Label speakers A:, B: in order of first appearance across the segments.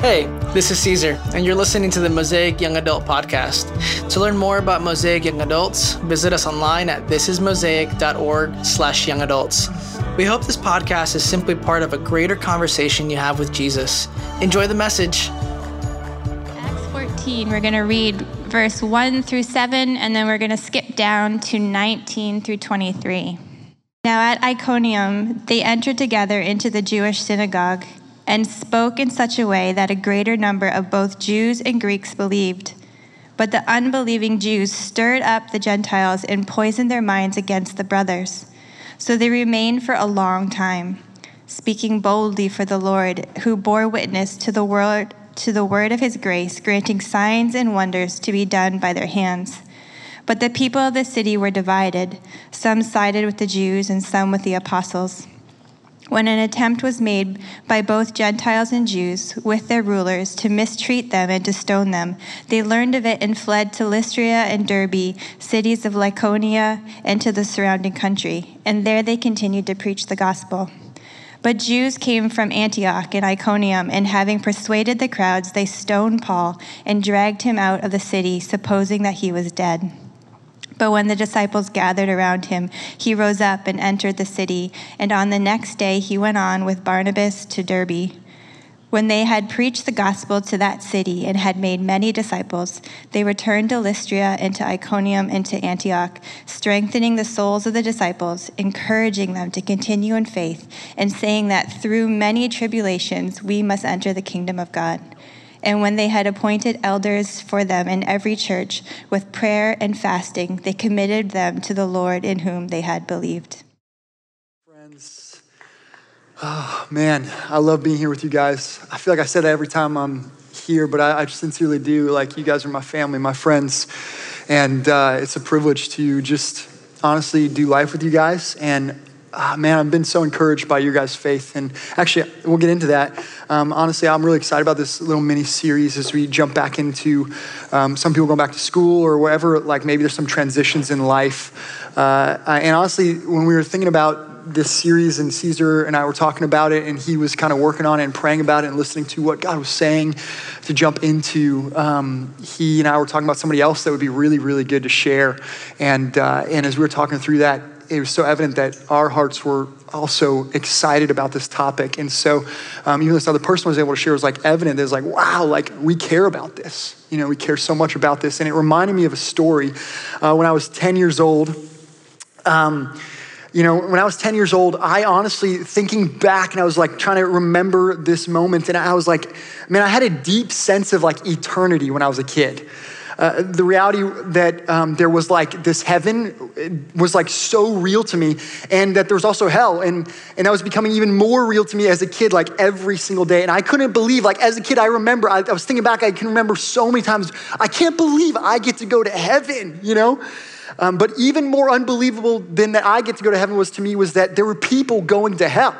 A: Hey, this is Caesar, and you're listening to the Mosaic Young Adult Podcast. To learn more about Mosaic Young Adults, visit us online at thisismosaic.org slash young adults. We hope this podcast is simply part of a greater conversation you have with Jesus. Enjoy the message.
B: Acts 14, we're going to read verse 1 through 7, and then we're going to skip down to 19 through 23. Now at Iconium, they entered together into the Jewish synagogue and spoke in such a way that a greater number of both Jews and Greeks believed. But the unbelieving Jews stirred up the Gentiles and poisoned their minds against the brothers. So they remained for a long time, speaking boldly for the Lord, who bore witness to the word to the word of his grace, granting signs and wonders to be done by their hands. But the people of the city were divided. Some sided with the Jews and some with the apostles when an attempt was made by both Gentiles and Jews with their rulers to mistreat them and to stone them, they learned of it and fled to Lystra and Derbe, cities of Lycaonia, and to the surrounding country. And there they continued to preach the gospel. But Jews came from Antioch and Iconium, and having persuaded the crowds, they stoned Paul and dragged him out of the city, supposing that he was dead. But when the disciples gathered around him, he rose up and entered the city, and on the next day he went on with Barnabas to Derbe. When they had preached the gospel to that city and had made many disciples, they returned to Lystra and to Iconium and to Antioch, strengthening the souls of the disciples, encouraging them to continue in faith, and saying that through many tribulations we must enter the kingdom of God. And when they had appointed elders for them in every church, with prayer and fasting, they committed them to the Lord in whom they had believed.
C: Friends, oh man, I love being here with you guys. I feel like I said that every time I'm here, but I, I sincerely do. Like, you guys are my family, my friends, and uh, it's a privilege to just honestly do life with you guys. And uh, man, I've been so encouraged by your guys' faith. And actually, we'll get into that. Um, honestly, I'm really excited about this little mini series as we jump back into um, some people going back to school or wherever, like maybe there's some transitions in life. Uh, and honestly, when we were thinking about this series and Caesar and I were talking about it and he was kind of working on it and praying about it and listening to what God was saying to jump into. Um, he and I were talking about somebody else that would be really, really good to share. And, uh, and as we were talking through that, it was so evident that our hearts were also excited about this topic. And so, um, even this other person was able to share was like evident. It was like, wow, like we care about this. You know, we care so much about this. And it reminded me of a story uh, when I was 10 years old. Um, you know, when I was 10 years old, I honestly, thinking back and I was like trying to remember this moment, and I was like, man, I had a deep sense of like eternity when I was a kid. Uh, the reality that um, there was like this heaven was like so real to me, and that there was also hell, and and that was becoming even more real to me as a kid, like every single day. And I couldn't believe, like as a kid, I remember, I, I was thinking back, I can remember so many times, I can't believe I get to go to heaven, you know. Um, but even more unbelievable than that I get to go to heaven was to me was that there were people going to hell.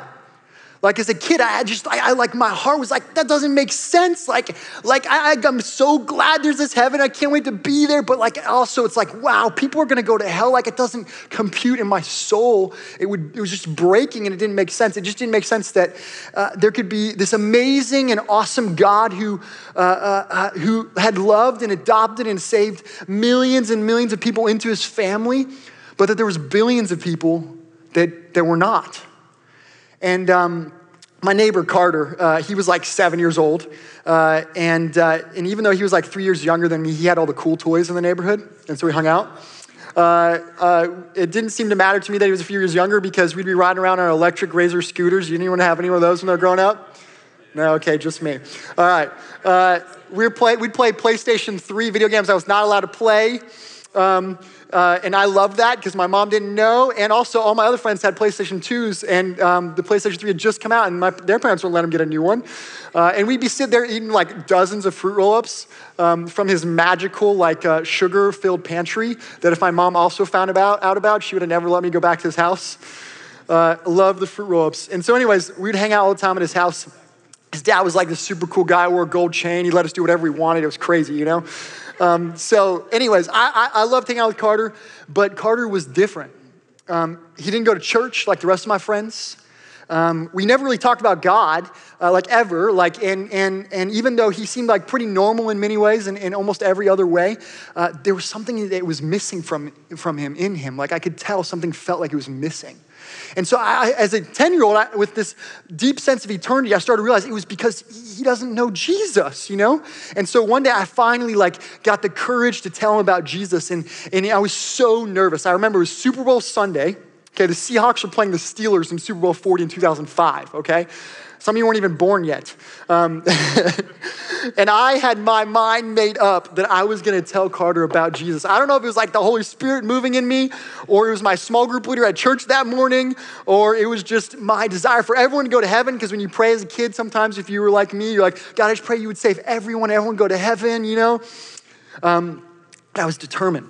C: Like as a kid, I just, I, I, like my heart was like, that doesn't make sense. Like, like I, I'm so glad there's this heaven. I can't wait to be there. But like also, it's like, wow, people are gonna go to hell. Like it doesn't compute in my soul. It would, it was just breaking, and it didn't make sense. It just didn't make sense that uh, there could be this amazing and awesome God who, uh, uh, uh who had loved and adopted and saved millions and millions of people into His family, but that there was billions of people that that were not. And um, my neighbor Carter, uh, he was like seven years old. Uh, and, uh, and even though he was like three years younger than me, he had all the cool toys in the neighborhood. And so we hung out. Uh, uh, it didn't seem to matter to me that he was a few years younger because we'd be riding around on electric razor scooters. You didn't even have any of those when they were growing up? No, okay, just me. All right. Uh, we play, we'd play PlayStation 3 video games I was not allowed to play. Um, uh, and I loved that because my mom didn't know. And also, all my other friends had PlayStation 2s, and um, the PlayStation 3 had just come out, and my, their parents wouldn't let them get a new one. Uh, and we'd be sitting there eating like dozens of fruit roll ups um, from his magical, like uh, sugar filled pantry that if my mom also found about, out about, she would have never let me go back to his house. Uh, love the fruit roll ups. And so, anyways, we'd hang out all the time at his house. His dad was like this super cool guy, wore a gold chain. He let us do whatever we wanted. It was crazy, you know? Um, so, anyways, I, I, I loved hanging out with Carter, but Carter was different. Um, he didn't go to church like the rest of my friends. Um, we never really talked about God, uh, like ever. Like, and, and, and even though he seemed like pretty normal in many ways and in almost every other way, uh, there was something that was missing from, from him, in him. Like I could tell something felt like it was missing. And so, I, as a 10 year old, with this deep sense of eternity, I started to realize it was because he doesn't know Jesus, you know? And so one day I finally like got the courage to tell him about Jesus. And, and I was so nervous. I remember it was Super Bowl Sunday. Okay, the Seahawks were playing the Steelers in Super Bowl 40 in 2005, okay? Some of you weren't even born yet. Um, and I had my mind made up that I was gonna tell Carter about Jesus. I don't know if it was like the Holy Spirit moving in me, or it was my small group leader at church that morning, or it was just my desire for everyone to go to heaven. Because when you pray as a kid, sometimes if you were like me, you're like, God, I just pray you would save everyone, everyone go to heaven, you know? Um, I was determined.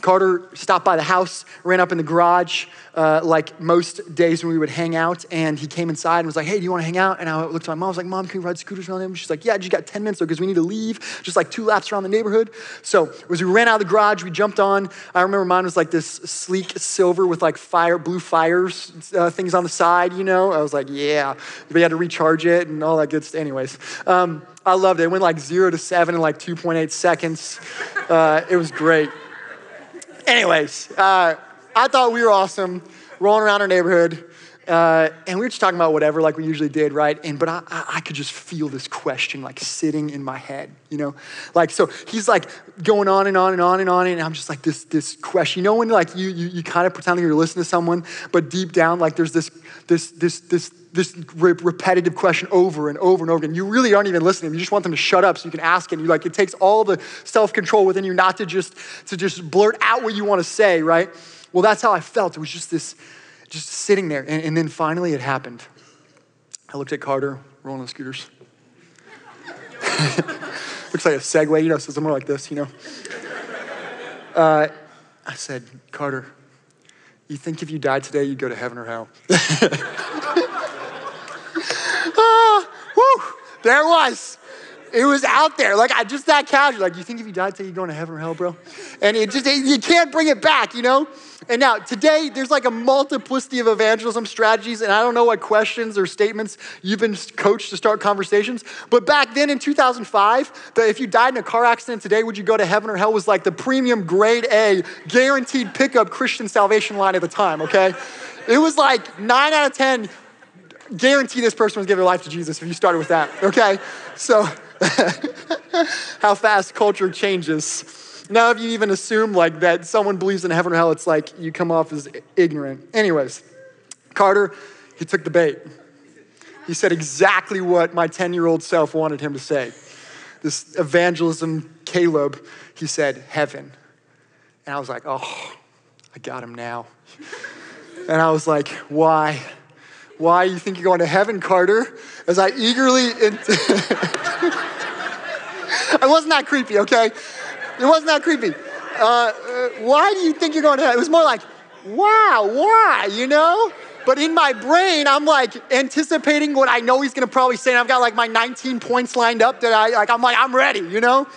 C: Carter stopped by the house, ran up in the garage, uh, like most days when we would hang out, and he came inside and was like, "Hey, do you want to hang out?" And I looked at my mom, I was like, "Mom, can we ride scooters around them?" She's like, "Yeah, just got 10 minutes because we need to leave, just like two laps around the neighborhood." So as we ran out of the garage, we jumped on. I remember mine was like this sleek silver with like fire, blue fires uh, things on the side. You know, I was like, "Yeah." We had to recharge it and all that good stuff. Anyways. Um, I loved it. It went like zero to seven in like 2.8 seconds. Uh, it was great. Anyways, uh, I thought we were awesome, rolling around our neighborhood. Uh, and we were just talking about whatever, like we usually did, right? And but I, I could just feel this question like sitting in my head, you know, like so he's like going on and on and on and on, and I'm just like this this question. You know when like you you, you kind of pretend like you're listening to someone, but deep down like there's this this this this this re- repetitive question over and over and over again. You really aren't even listening. You just want them to shut up so you can ask it. You like it takes all the self control within you not to just to just blurt out what you want to say, right? Well, that's how I felt. It was just this just sitting there. And, and then finally it happened. I looked at Carter rolling the scooters. Looks like a Segway, you know, so somewhere like this, you know. Uh, I said, Carter, you think if you died today, you'd go to heaven or hell? ah, there it was. It was out there, like I just that casual. Like, you think if you died today, you'd go to heaven or hell, bro? And it just, it, you can't bring it back, you know? And now, today, there's like a multiplicity of evangelism strategies, and I don't know what questions or statements you've been coached to start conversations. But back then in 2005, the, if you died in a car accident today, would you go to heaven or hell was like the premium grade A, guaranteed pickup Christian salvation line at the time, okay? It was like nine out of 10 guarantee this person was give their life to Jesus if you started with that, okay? So, how fast culture changes. Now, if you even assume like that someone believes in heaven or hell, it's like you come off as ignorant. Anyways, Carter, he took the bait. He said exactly what my 10 year old self wanted him to say. This evangelism, Caleb, he said, heaven. And I was like, oh, I got him now. And I was like, why? Why you think you're going to heaven, Carter? As I eagerly. I wasn't that creepy, okay? It wasn't that creepy. Uh, uh, why do you think you're going to hell? It was more like, wow, why, you know? But in my brain, I'm like anticipating what I know he's gonna probably say. And I've got like my 19 points lined up that I like, I'm like, I'm ready, you know?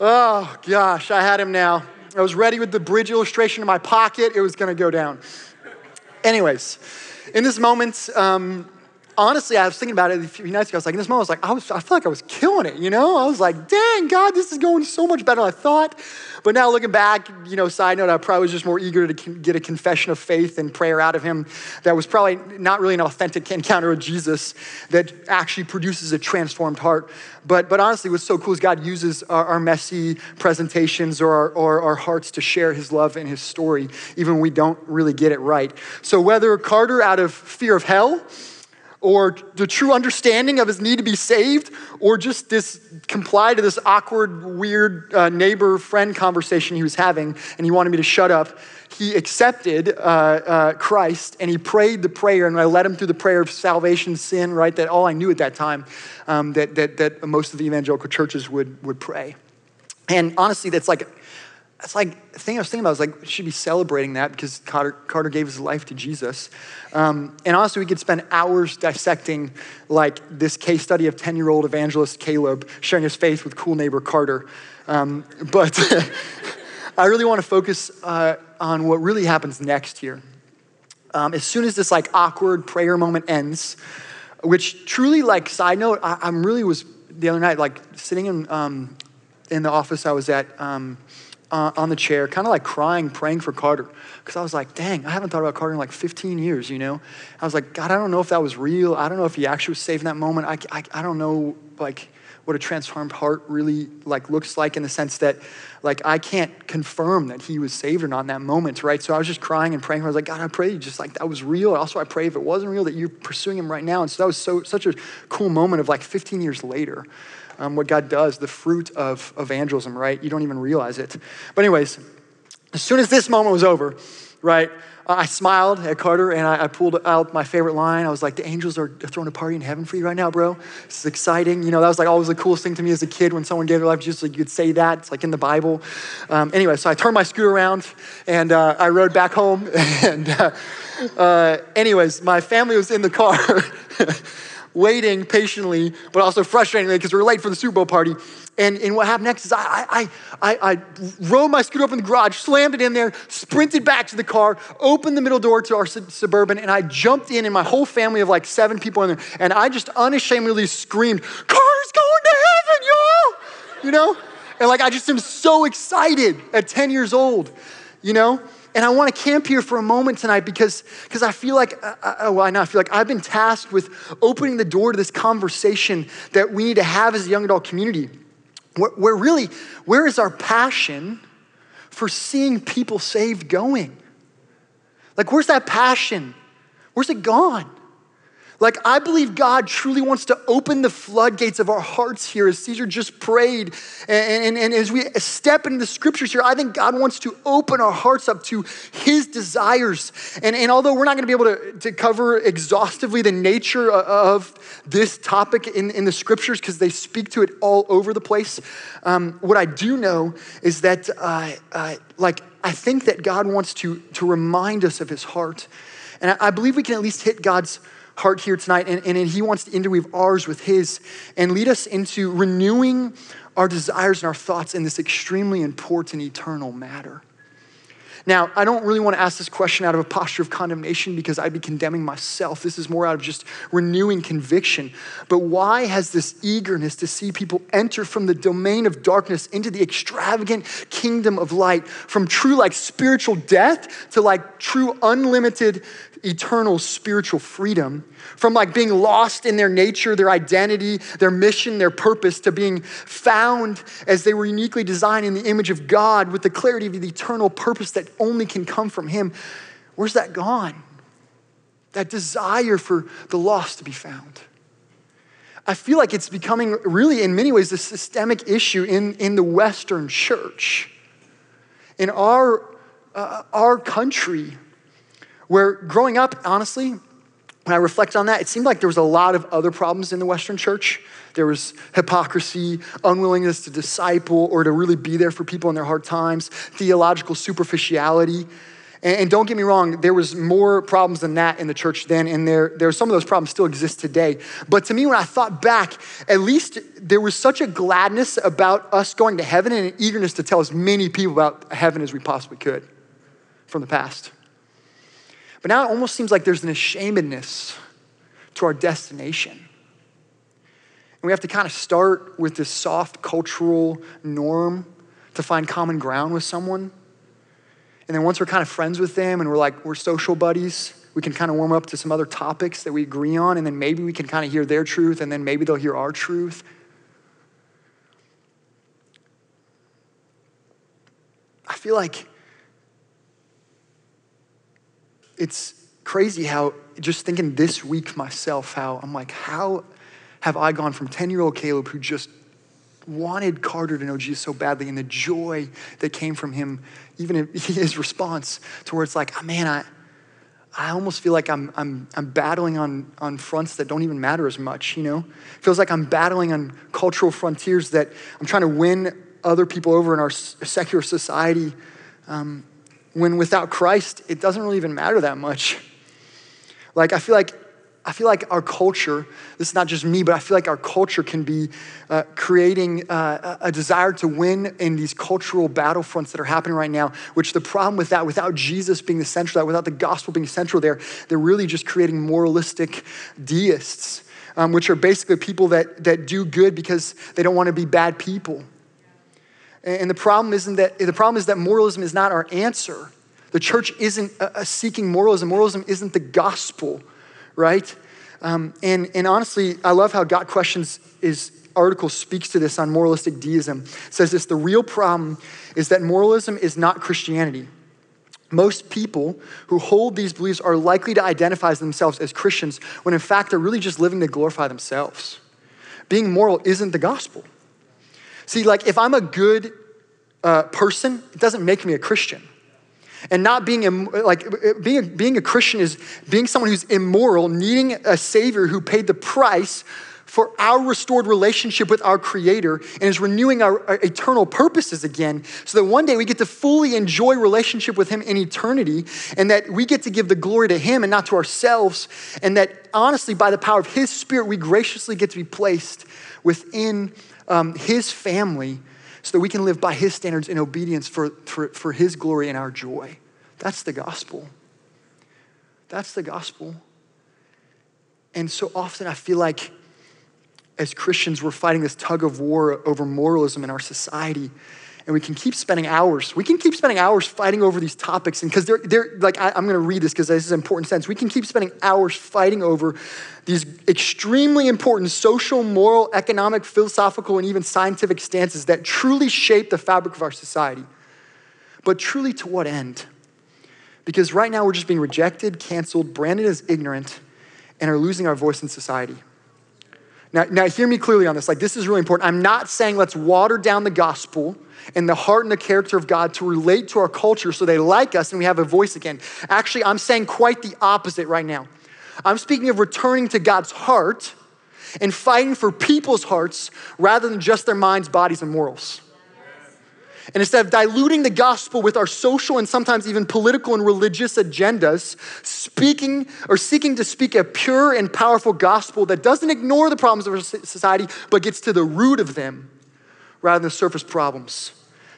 C: Oh gosh, I had him now. I was ready with the bridge illustration in my pocket. It was gonna go down. Anyways, in this moment, um, honestly, I was thinking about it a few nights ago. I was like, in this moment, I was like, I, was, I feel like I was killing it, you know? I was like, dang, God, this is going so much better than I thought. But now looking back, you know, side note, I probably was just more eager to get a confession of faith and prayer out of him that was probably not really an authentic encounter with Jesus that actually produces a transformed heart. But, but honestly, what's so cool is God uses our, our messy presentations or our, or our hearts to share his love and his story, even when we don't really get it right. So whether Carter, out of fear of hell, or the true understanding of his need to be saved, or just this comply to this awkward, weird uh, neighbor friend conversation he was having, and he wanted me to shut up. He accepted uh, uh, Christ and he prayed the prayer, and I led him through the prayer of salvation, sin, right? That all I knew at that time um, that, that, that most of the evangelical churches would, would pray. And honestly, that's like it's like the thing I was thinking about was like we should be celebrating that because Carter, Carter gave his life to Jesus. Um, and honestly, we could spend hours dissecting like this case study of 10 year old evangelist Caleb sharing his faith with cool neighbor Carter. Um, but I really want to focus uh, on what really happens next here. um, as soon as this like awkward prayer moment ends, which truly, like, side note, I, am really was the other night, like, sitting in, um, in the office I was at um, uh, on the chair, kind of like crying, praying for Carter. Because I was like, dang, I haven't thought about Carter in like 15 years, you know? I was like, God, I don't know if that was real. I don't know if he actually was saved in that moment. I, I, I don't know, like, what a transformed heart really like looks like in the sense that like I can't confirm that he was saved or not in that moment, right? So I was just crying and praying. I was like, God, I pray just like that was real. Also, I pray if it wasn't real that you're pursuing him right now. And so that was so such a cool moment of like 15 years later. Um, what God does, the fruit of evangelism, right? You don't even realize it. But, anyways, as soon as this moment was over, right, I smiled at Carter and I, I, pulled out my favorite line. I was like, the angels are throwing a party in heaven for you right now, bro. This is exciting. You know, that was like always the coolest thing to me as a kid when someone gave their life to Jesus. Like, you could say that. It's like in the Bible. Um, anyway, so I turned my scooter around and uh, I rode back home. and, uh, uh, anyways, my family was in the car. waiting patiently, but also frustratingly because we are late for the Super Bowl party. And, and what happened next is I, I, I, I rode my scooter up in the garage, slammed it in there, sprinted back to the car, opened the middle door to our suburban, and I jumped in, and my whole family of like seven people in there, and I just unashamedly screamed, Car's going to heaven, y'all! You know? And like I just am so excited at 10 years old, you know? And I want to camp here for a moment tonight because, because I feel like, uh, uh, well, I know, I feel like I've been tasked with opening the door to this conversation that we need to have as a young adult community. Where, where really, where is our passion for seeing people saved going? Like, where's that passion? Where's it gone? Like, I believe God truly wants to open the floodgates of our hearts here, as Caesar just prayed. And, and, and, as we step into the scriptures here, I think God wants to open our hearts up to his desires. And, and although we're not going to be able to, to cover exhaustively the nature of this topic in, in the scriptures, because they speak to it all over the place, um, what I do know is that, uh, uh, like, I think that God wants to, to remind us of his heart. And I, I believe we can at least hit God's heart here tonight, and, and He wants to interweave ours with His and lead us into renewing our desires and our thoughts in this extremely important eternal matter. Now, I don't really want to ask this question out of a posture of condemnation because I'd be condemning myself. This is more out of just renewing conviction. But why has this eagerness to see people enter from the domain of darkness into the extravagant kingdom of light, from true like spiritual death to like true unlimited eternal spiritual freedom from like being lost in their nature, their identity, their mission, their purpose to being found as they were uniquely designed in the image of God with the clarity of the eternal purpose that only can come from Him. Where's that gone? That desire for the lost to be found. I feel like it's becoming really, in many ways, a systemic issue in, in the Western church. In our, uh, our country, where growing up, honestly, when I reflect on that, it seemed like there was a lot of other problems in the Western church. There was hypocrisy, unwillingness to disciple or to really be there for people in their hard times, theological superficiality. And, don't get me wrong, there was more problems than that in the church then, and there, there some of those problems still exist today. But to me, when I thought back, at least there was such a gladness about us going to heaven and an eagerness to tell as many people about heaven as we possibly could from the past. But now it almost seems like there's an ashamedness to our destination. And we have to kind of start with this soft cultural norm to find common ground with someone. And then once we're kind of friends with them and we're like, we're social buddies, we can kind of warm up to some other topics that we agree on, and then maybe we can kind of hear their truth, and then maybe they'll hear our truth. I feel like it's crazy how just thinking this week myself, how I'm like, how have I gone from 10 year old Caleb who just wanted Carter to know Jesus so badly and the joy that came from him, even his response, to where it's like, oh, man, I, I almost feel like I'm, I'm, I'm battling on, on fronts that don't even matter as much, you know? Feels like I'm battling on cultural frontiers that I'm trying to win other people over in our secular society. Um, when without Christ, it doesn't really even matter that much. Like, I feel like I feel like our culture, this is not just me, but I feel like our culture can be uh, creating uh, a desire to win in these cultural battlefronts that are happening right now, which the problem with that, without Jesus being the central, that without the gospel being central there, they're really just creating moralistic deists, um, which are basically people that, that do good because they don't want to be bad people. And the problem isn't that, the problem is that moralism is not our answer. The church isn't uh, seeking moralism. Moralism isn't the gospel right? Um, and, and honestly, I love how GotQuestions is article speaks to this on moralistic deism. It says this the real problem is that moralism is not Christianity. Most people who hold these beliefs are likely to identify themselves as Christians when in fact they're really just living to glorify themselves. Being moral isn't the gospel. See, like if I'm a good uh, person, it doesn't make me a Christian. And not being like being a, being a Christian is being someone who's immoral, needing a savior who paid the price for our restored relationship with our creator and is renewing our, our, eternal purposes again so that one day we get to fully enjoy relationship with him in eternity and that we get to give the glory to him and not to ourselves and that honestly by the power of his spirit we graciously get to be placed within um, his family so that we can live by his standards in obedience for, for, for his glory and our joy. That's the gospel. That's the gospel. And so often I feel like as Christians, we're fighting this tug of war over moralism in our society and we can keep spending hours. We can keep spending hours fighting over these topics, and because they're, they're like, I, am going to read this because this is important sense. We can keep spending hours fighting over these extremely important social, moral, economic, philosophical, and even scientific stances that truly shape the fabric of our society. But truly, to what end? Because right now we're just being rejected, canceled, branded as ignorant, and are losing our voice in society. Now, now, hear me clearly on this. Like, this is really important. I'm not saying let's water down the gospel and the heart and the character of God to relate to our culture so they like us and we have a voice again. Actually, I'm saying quite the opposite right now. I'm speaking of returning to God's heart and fighting for people's hearts rather than just their minds, bodies, and morals. And instead of diluting the gospel with our social and sometimes even political and religious agendas, speaking or seeking to speak a pure and powerful gospel that doesn't ignore the problems of our society, but gets to the root of them rather than the surface problems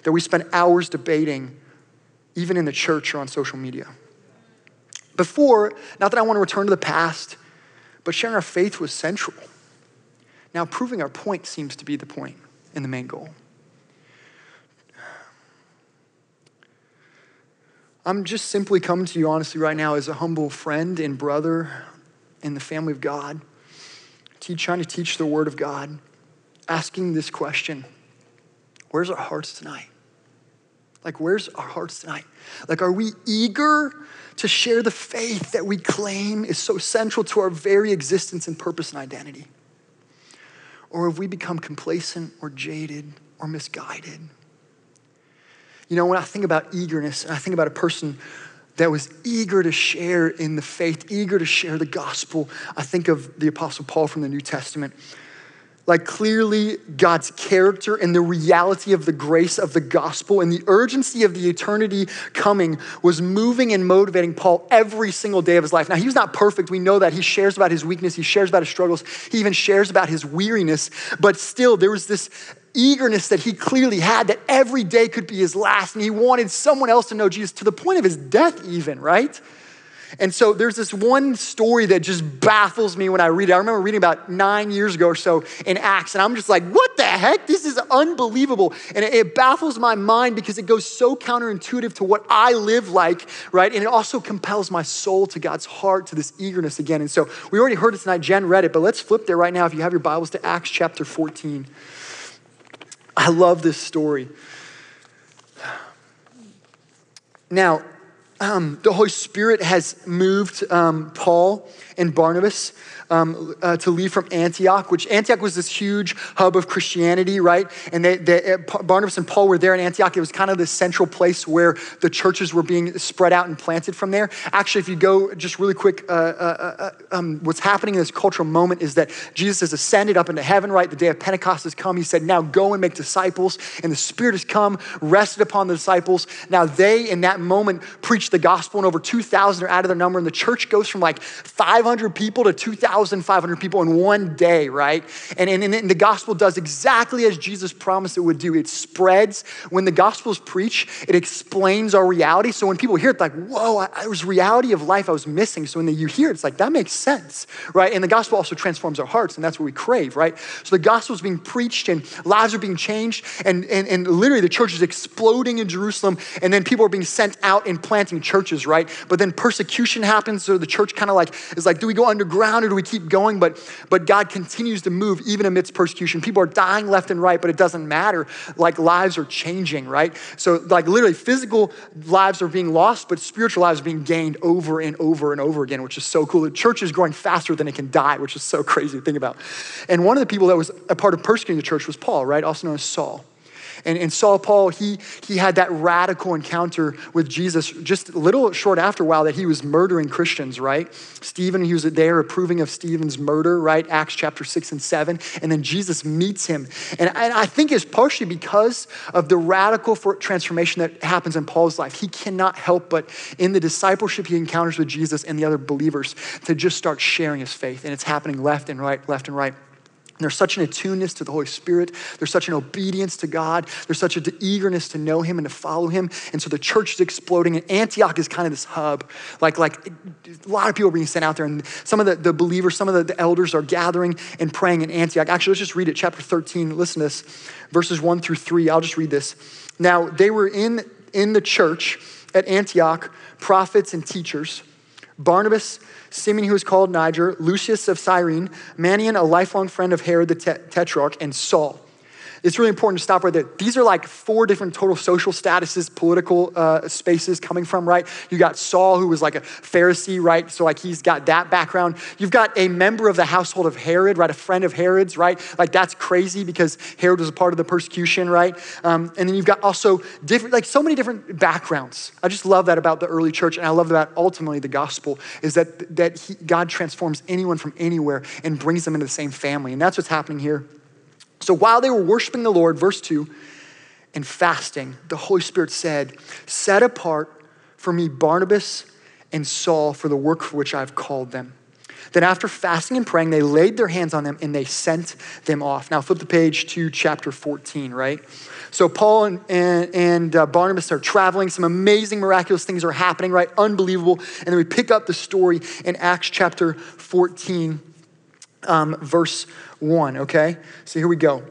C: that we spend hours debating, even in the church or on social media. Before, not that I want to return to the past, but sharing our faith was central. Now, proving our point seems to be the point and the main goal. I'm just simply coming to you honestly right now as a humble friend and brother in the family of God, trying to teach the Word of God, asking this question Where's our hearts tonight? Like, where's our hearts tonight? Like, are we eager to share the faith that we claim is so central to our very existence and purpose and identity? Or have we become complacent or jaded or misguided? You know, when I think about eagerness, and I think about a person that was eager to share in the faith, eager to share the gospel, I think of the Apostle Paul from the New Testament like clearly God's character and the reality of the grace of the gospel and the urgency of the eternity coming was moving and motivating Paul every single day of his life. Now, he was not perfect. We know that. He shares about his weakness, he shares about his struggles, he even shares about his weariness, but still, there was this eagerness that he clearly had that every day could be his last, and he wanted someone else to know Jesus to the point of his death, even, right? And so there's this one story that just baffles me when I read it. I remember reading about nine years ago or so in Acts, and I'm just like, what the heck? This is unbelievable. And it, baffles my mind because it goes so counterintuitive to what I live like, right? And it also compels my soul to God's heart, to this eagerness again. And so we already heard it tonight. Jen read it, but let's flip there right now if you have your Bibles to Acts chapter 14. I love this story. Now, um, the Holy Spirit has moved um, Paul and Barnabas um, uh, to leave from Antioch, which Antioch was this huge hub of Christianity, right? And they, they, uh, Barnabas and Paul were there in Antioch. It was kind of the central place where the churches were being spread out and planted from there. Actually, if you go just really quick, uh, uh, uh um, what's happening in this cultural moment is that Jesus has ascended up into heaven, right? The day of Pentecost has come. He said, Now go and make disciples. And the Spirit has come, rested upon the disciples. Now they, in that moment, preach the gospel, and over 2,000 are out of their number. And the church goes from like 500 people to 2,500 people in one day, right? And, and, and the gospel does exactly as Jesus promised it would do. It spreads. When the gospel is preached, it explains our reality. So when people hear it, like, whoa, I, was reality of life I was missing. So when you hear it, it's like, that makes sense, right? And the gospel also transforms our hearts, and that's what we crave, right? So the gospel is being preached, and lives are being changed, and, and, and literally the church is exploding in Jerusalem, and then people are being sent out and planting churches, right? But then persecution happens, so the church kind of like is like, do we go underground or do we keep going? But but God continues to move even amidst persecution. People are dying left and right, but it doesn't matter. Like lives are changing, right? So like literally physical lives are being lost, but spiritual lives are being gained over and over and over again, which is so cool. The church is growing faster than it can die, which is so crazy to think about. And one of the people that was a part of persecuting the church was Paul, right? Also known as Saul. And, and Saul Paul, he, he had that radical encounter with Jesus just a little short after a while that he was murdering Christians, right? Stephen, he was there approving of Stephen's murder, right? Acts chapter 6 and 7. And then Jesus meets him. And, and I think it's partially because of the radical transformation that happens in Paul's life. He cannot help but in the discipleship he encounters with Jesus and the other believers to just start sharing his faith. And it's happening left and right, left and right. There's such an attuneness to the Holy Spirit. There's such an obedience to God. There's such an eagerness to know Him and to follow Him. And so the church is exploding. And Antioch is kind of this hub. Like, like a lot of people are being sent out there. And some of the, the believers, some of the, the elders are gathering and praying in Antioch. Actually, let's just read it. Chapter 13. Listen to this. Verses 1 through 3. I'll just read this. Now, they were in, in the church at Antioch, prophets and teachers. Barnabas Simeon, who was called Niger, Lucius of Cyrene, Manaen, a lifelong friend of Herod the Tetrarch, and Saul it's really important to stop right there. These are like four different total social statuses, political uh, spaces coming from, right? You got Saul, who was like a Pharisee, right? So, like, he's got that background. You've got a member of the household of Herod, right? A friend of Herod's, right? Like, that's crazy because Herod was a part of the persecution, right? Um, and then you've got also different, like, so many different backgrounds. I just love that about the early church, and I love that ultimately the gospel is that, that he, God transforms anyone from anywhere and brings them into the same family. And that's what's happening here. So while they were worshiping the Lord, verse 2, and fasting, the Holy Spirit said, Set apart for me Barnabas and Saul for the work for which I've called them. Then, after fasting and praying, they laid their hands on them and they sent them off. Now, flip the page to chapter 14, right? So, Paul and, and, and uh, Barnabas are traveling. Some amazing, miraculous things are happening, right? Unbelievable. And then we pick up the story in Acts chapter 14, um, verse 1, okay? So here we go.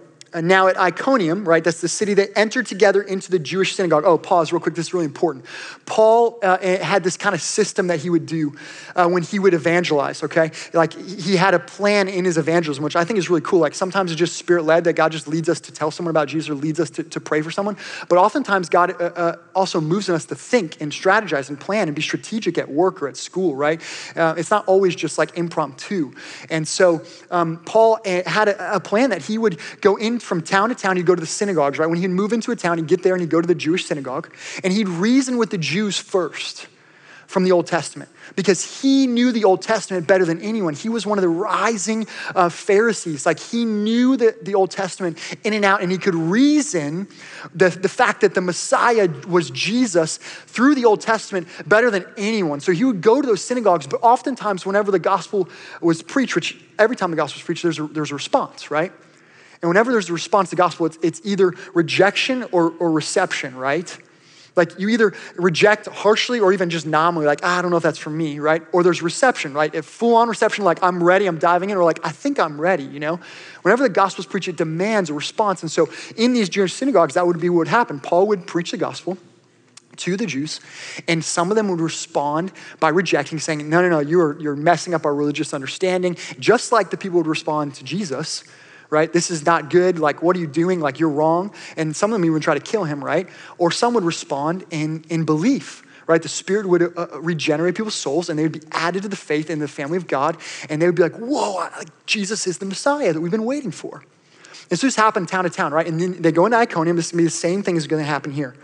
C: Now at Iconium, right, that's the city, they entered together into the Jewish synagogue. Oh, pause real quick, this is really important. Paul uh, eh, had this kind of system that he would do uh, when he would evangelize, okay? Like he had a plan in his evangelism, which I think is really cool. Like sometimes it's just spirit led that God just leads us to tell someone about Jesus or leads us to, to pray for someone. But oftentimes God uh, uh also moves in us to think and strategize and plan and be strategic at work or at school, right? Uh, it's not always just like impromptu. And so um, Paul eh, had a, a plan that he would go into from town to town. He'd go to the synagogues, right? When he'd move into a town, he'd get there and he'd go to the Jewish synagogue and he'd reason with the Jews first from the Old Testament because he knew the Old Testament better than anyone. He was one of the rising uh, Pharisees. Like he knew the, the Old Testament in and out, and he could reason the, the fact that the Messiah was Jesus through the Old Testament better than anyone. So he would go to those synagogues, but oftentimes, whenever the gospel was preached, which every time the gospel was preached, there's a, there's a response, right? And whenever there's a response to the gospel, it's, it's either rejection or, or reception, right? Like you either reject harshly or even just nominally, like, ah, I don't know if that's for me, right? Or there's reception, right? If full on reception, like, I'm ready, I'm diving in, or like, I think I'm ready, you know? Whenever the gospel is preached, it demands a response. And so in these Jewish synagogues, that would be what would happen. Paul would preach the gospel to the Jews, and some of them would respond by rejecting, saying, No, no, no, you're, you're messing up our religious understanding, just like the people would respond to Jesus right? This is not good. Like, what are you doing? Like, you're wrong. And some of them even try to kill him, right? Or some would respond in, in belief, right? The Spirit would uh, uh, regenerate people's souls and they would be added to the faith in the family of God. And they would be like, whoa, Jesus is the Messiah that we've been waiting for. And so this happened town to town, right? And then they go into Iconium. This is going to be the same thing is going to happen here.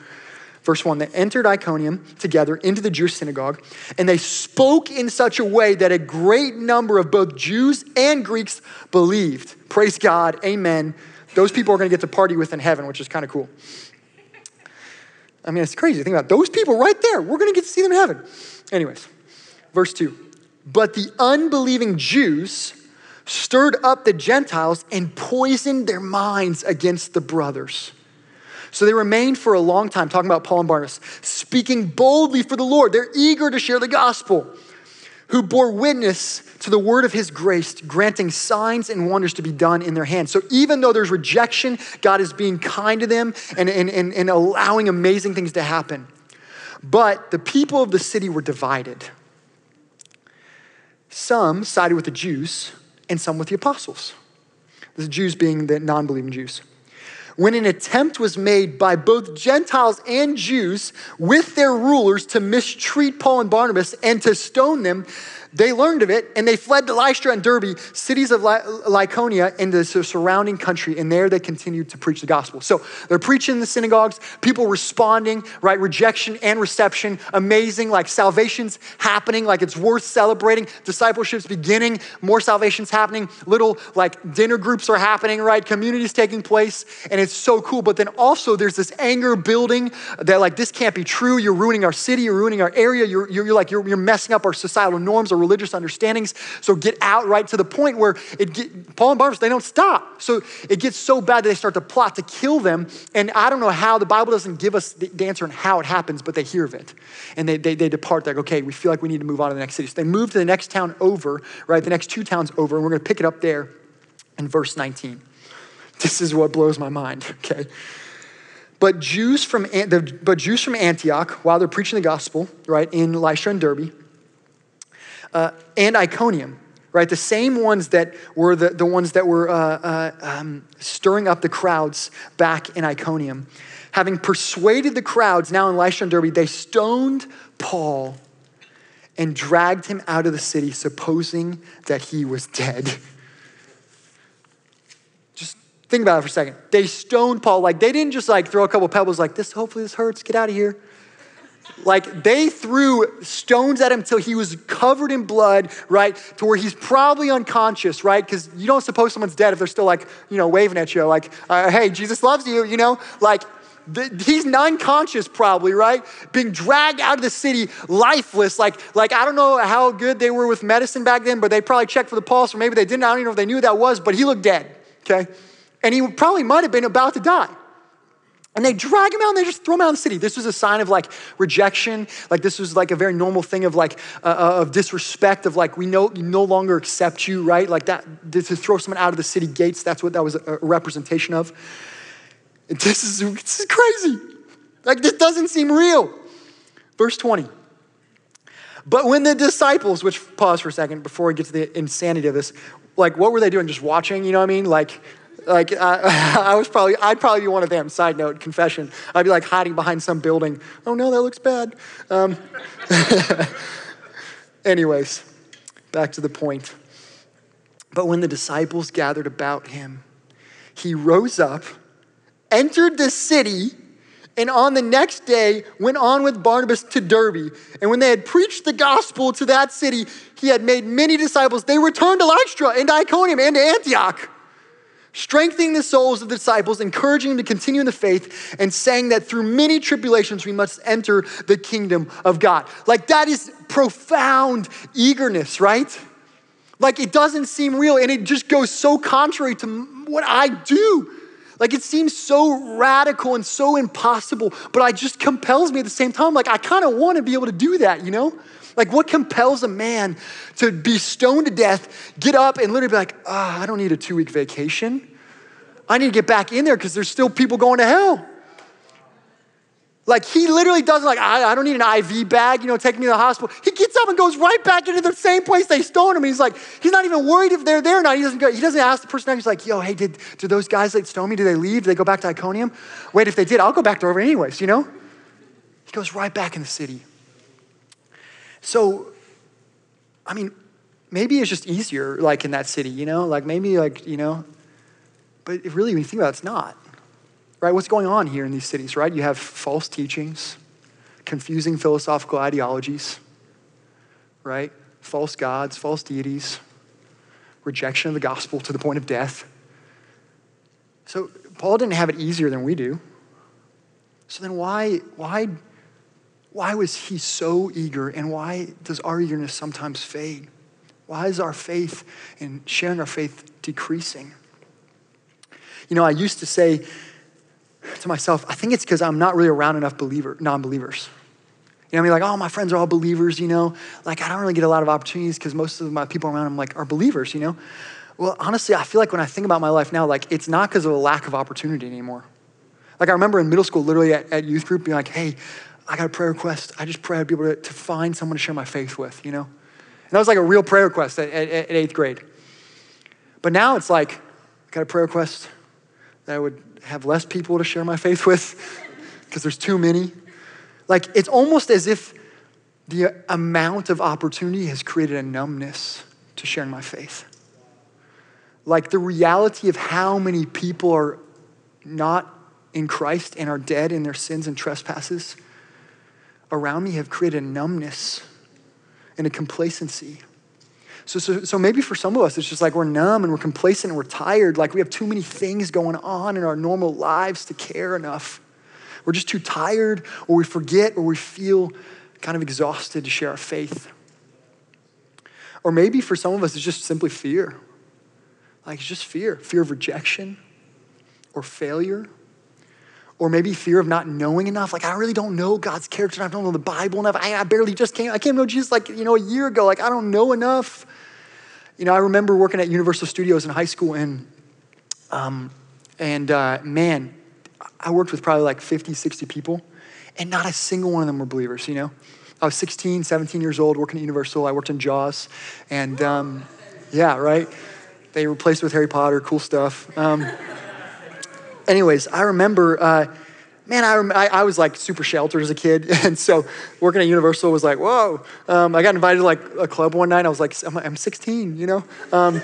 C: Verse 1 They entered Iconium together into the Jewish synagogue, and they spoke in such a way that a great number of both Jews and Greeks believed. Praise God. Amen. Those people are going to get to party with in heaven, which is kind of cool. I mean, it's crazy. Think about it. those people right there. We're going to get to see them in heaven. Anyways, verse 2. But the unbelieving Jews stirred up the Gentiles and poisoned their minds against the brothers. So they remained for a long time, talking about Paul and Barnabas, speaking boldly for the Lord. They're eager to share the gospel, who bore witness to the word of his grace, granting signs and wonders to be done in their hands. So even though there's rejection, God is being kind to them and, and, and, and allowing amazing things to happen. But the people of the city were divided. Some sided with the Jews and some with the apostles. The Jews being the non believing Jews when an attempt was made by both Gentiles and Jews with their rulers to mistreat Paul and Barnabas and to stone them, they learned of it and they fled to Lystra and Derbe, cities of Lycaonia and the surrounding country, and there they continued to preach the gospel. So they're preaching in the synagogues, people responding, right? Rejection and reception, amazing, like salvation's happening, like it's worth celebrating. Discipleship's beginning, more salvation's happening, little like dinner groups are happening, right? Communities taking place, and it's so cool. But then also there's this anger building that like this can't be true. You're ruining our city, you're ruining our area, you're, you're, you're like you're, you're messing up our societal norms, religious understandings. So get out right to the point where it get, Paul and Barnabas, they don't stop. So it gets so bad that they start to plot to kill them. And I don't know how, the Bible doesn't give us the answer on how it happens, but they hear of it. And they, they, they depart. They're like, okay, we feel like we need to move on to the next city. So they move to the next town over, right? The next two towns over. And we're going to pick it up there in verse 19. This is what blows my mind, okay? But Jews from, but Jews from Antioch, while they're preaching the gospel, right, in Lystra and Derbe, uh, and Iconium, right? The same ones that were the, the ones that were uh, uh, um, stirring up the crowds back in Iconium. Having persuaded the crowds now in Lystra and Derbe, they stoned Paul and dragged him out of the city, supposing that he was dead. Just think about it for a second. They stoned Paul. Like, they didn't just like throw a couple pebbles, like, this, hopefully this hurts, get out of here. Like they threw stones at him till he was covered in blood, right? To where he's probably unconscious, right? Because you don't suppose someone's dead if they're still like, you know, waving at you, like, uh, hey, Jesus loves you, you know? Like, he's unconscious probably right being dragged out of the city lifeless like like i don't know how good they were with medicine back then but they probably checked for the pulse or maybe they didn't i don't even know if they knew that was but he looked dead okay and he probably might have been about to die and they drag him out and they just throw him out of the city. This was a sign of like rejection. Like this was like a very normal thing of like uh, uh of disrespect. Of like we no no longer accept you, right? Like that to throw someone out of the city gates. That's what that was a representation of. This is this is crazy. Like this doesn't seem real. Verse twenty. But when the disciples, which pause for a second before we get to the insanity of this, like what were they doing? Just watching, you know what I mean? Like like I, I, was probably, I'd probably be one of them. Side note, confession. I'd be like hiding behind some building. Oh no, that looks bad. Um, anyways, back to the point. But when the disciples gathered about him, he rose up, entered the city, and on the next day went on with Barnabas to Derbe. And when they had preached the gospel to that city, he had made many disciples. They returned to Lystra and Iconium and to Antioch strengthening the souls of the disciples, encouraging them to continue in the faith, and saying that through many tribulations we must enter the kingdom of God. Like that is profound eagerness, right? Like it doesn't seem real and it just goes so contrary to what I do. Like it seems so radical and so impossible, but I just compels me at the same time. Like I kind of want to be able to do that, you know? Like, what compels a man to be stoned to death, get up, and literally be like, ah, oh, I don't need a two week vacation. I need to get back in there because there's still people going to hell. Like he literally doesn't like, I, I, don't need an IV bag, you know, take me to the hospital. He gets up and goes right back into the same place they stoned him. He's like, he's not even worried if they're there or not. He doesn't go, he doesn't ask the person. He's like, yo, hey, did, did those guys that stoned me, did they leave? Did they go back to Iconium? Wait, if they did, I'll go back to over anyways, you know? He goes right back in the city. So, I mean, maybe it's just easier, like in that city, you know? Like maybe, like, you know, but really, when you think about it, it's not. Right? What's going on here in these cities, right? You have false teachings, confusing philosophical ideologies, right? False gods, false deities, rejection of the gospel to the point of death. So Paul didn't have it easier than we do. So then why, why, why was he so eager and why does our eagerness sometimes fade? Why is our faith and sharing our faith decreasing? You know, I used to say to myself, I think it's because I'm not really around enough believer, non-believers. You know, I mean, like, oh, my friends are all believers, you know. Like, I don't really get a lot of opportunities because most of my people around them, like, are believers, you know. Well, honestly, I feel like when I think about my life now, like, it's not because of a lack of opportunity anymore. Like, I remember in middle school, literally at, at youth group, being like, hey, I got a prayer request. I just pray I'd be able to, to find someone to share my faith with, you know. And that was like a real prayer request at, at, at eighth grade. But now it's like, I got a prayer request that I would have less people to share my faith with because there's too many. Like, it's almost as if the amount of opportunity has created a numbness to sharing my faith. Like, the reality of how many people are not in Christ and are dead in their sins and trespasses around me have created a numbness and a complacency. So, so, so maybe for some of us, it's just like we're numb and we're complacent and we're tired. Like we have too many things going on in our normal lives to care enough. We're just too tired, or we forget, or we feel kind of exhausted to share our faith. Or maybe for some of us, it's just simply fear. Like it's just fear fear of rejection or failure. Or maybe fear of not knowing enough. Like, I really don't know God's character. I don't know the Bible enough. I, I barely just came, I came to know Jesus like, you know, a year ago. Like, I don't know enough. You know, I remember working at Universal Studios in high school, and, um, and uh, man, I worked with probably like 50, 60 people, and not a single one of them were believers, you know? I was 16, 17 years old working at Universal. I worked in Jaws. And um, yeah, right? They replaced with Harry Potter, cool stuff. Um, anyways, I remember, uh, man, I, I, was like super sheltered as a kid. And so working at Universal was like, whoa. Um, I got invited to like a club one night. I was like, I'm, I'm 16, you know? Um,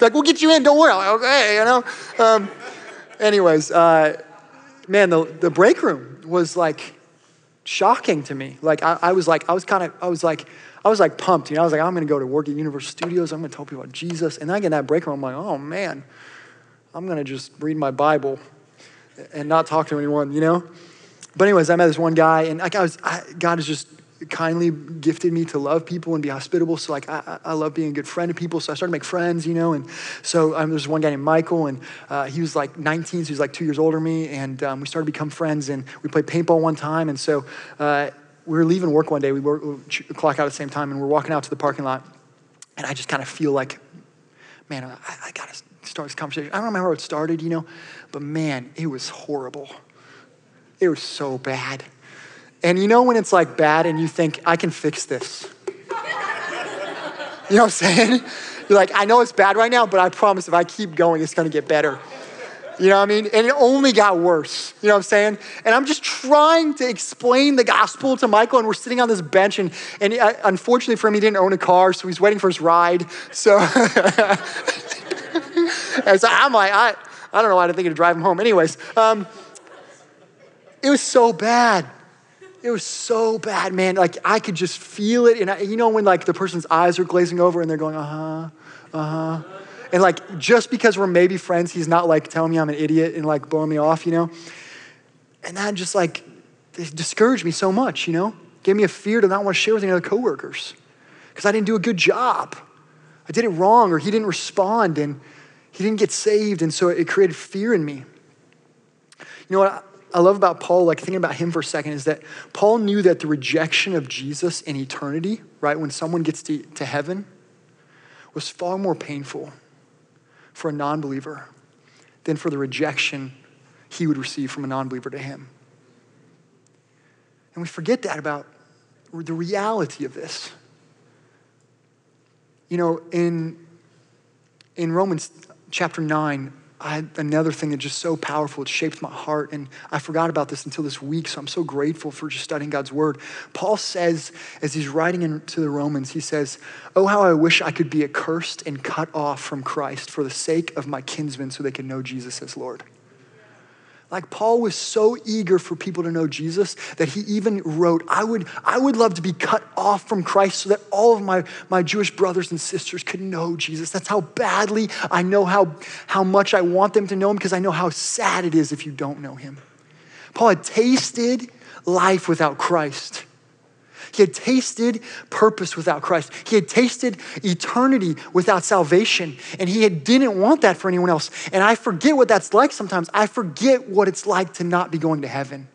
C: like, we'll get you in, don't worry. I'm like, okay, you know? Um, anyways, uh, man, the, the break room was like shocking to me. Like, I, I was like, I was kind of, I was like, I was like pumped, you know? I was like, I'm gonna go to work at Universal Studios. I'm gonna tell people about Jesus. And then I get in that break room, I'm like, oh man, I'm gonna just read my Bible and not talk to anyone, you know? But anyways, I met this one guy, and like I was, I, God has just kindly gifted me to love people and be hospitable. So like I, I love being a good friend to people. So I started to make friends, you know. And so um, there's one guy named Michael, and uh, he was like 19, so he was like two years older than me. And um, we started to become friends, and we played paintball one time. And so uh, we were leaving work one day. We were clock out at the same time, and we're walking out to the parking lot. And I just kind of feel like, man, I, I gotta start this conversation. I don't remember how it started, you know, but man, it was horrible. It was so bad. And you know when it's like bad and you think, I can fix this? you know what I'm saying? You're like, I know it's bad right now, but I promise if I keep going, it's gonna get better. You know what I mean? And it only got worse. You know what I'm saying? And I'm just trying to explain the gospel to Michael, and we're sitting on this bench, and, and uh, unfortunately for him, he didn't own a car, so he's waiting for his ride. So, and so I'm like, I, I don't know why I didn't think to drive him home. Anyways, um, it was so bad. It was so bad, man. Like I could just feel it. And I, you know, when like the person's eyes are glazing over and they're going, uh huh, uh huh. And like just because we're maybe friends, he's not like telling me I'm an idiot and like blowing me off, you know? And that just like discouraged me so much, you know? Gave me a fear to not want to share with any other coworkers because I didn't do a good job. I did it wrong or he didn't respond and he didn't get saved. And so it created fear in me. You know what? I love about Paul, like thinking about him for a second, is that Paul knew that the rejection of Jesus in eternity, right, when someone gets to, to heaven, was far more painful for a non believer than for the rejection he would receive from a non believer to him. And we forget that about the reality of this. You know, in, in Romans chapter 9, I had another thing that just so powerful, it shaped my heart. And I forgot about this until this week, so I'm so grateful for just studying God's word. Paul says, as he's writing into the Romans, he says, Oh, how I wish I could be accursed and cut off from Christ for the sake of my kinsmen so they could know Jesus as Lord. Like Paul was so eager for people to know Jesus that he even wrote, I would, I would love to be cut off from Christ so that all of my, my Jewish brothers and sisters could know Jesus. That's how badly I know how, how much I want them to know him because I know how sad it is if you don't know him. Paul had tasted life without Christ. He had tasted purpose without Christ. He had tasted eternity without salvation, and he had, didn't want that for anyone else. And I forget what that's like sometimes. I forget what it's like to not be going to heaven.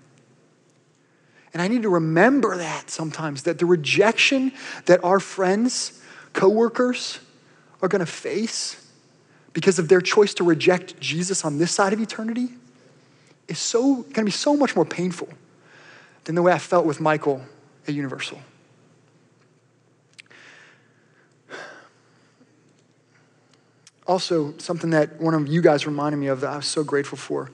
C: And I need to remember that sometimes that the rejection that our friends, coworkers are going to face because of their choice to reject Jesus on this side of eternity is so going to be so much more painful than the way I felt with Michael a Universal. Also, something that one of you guys reminded me of that I was so grateful for.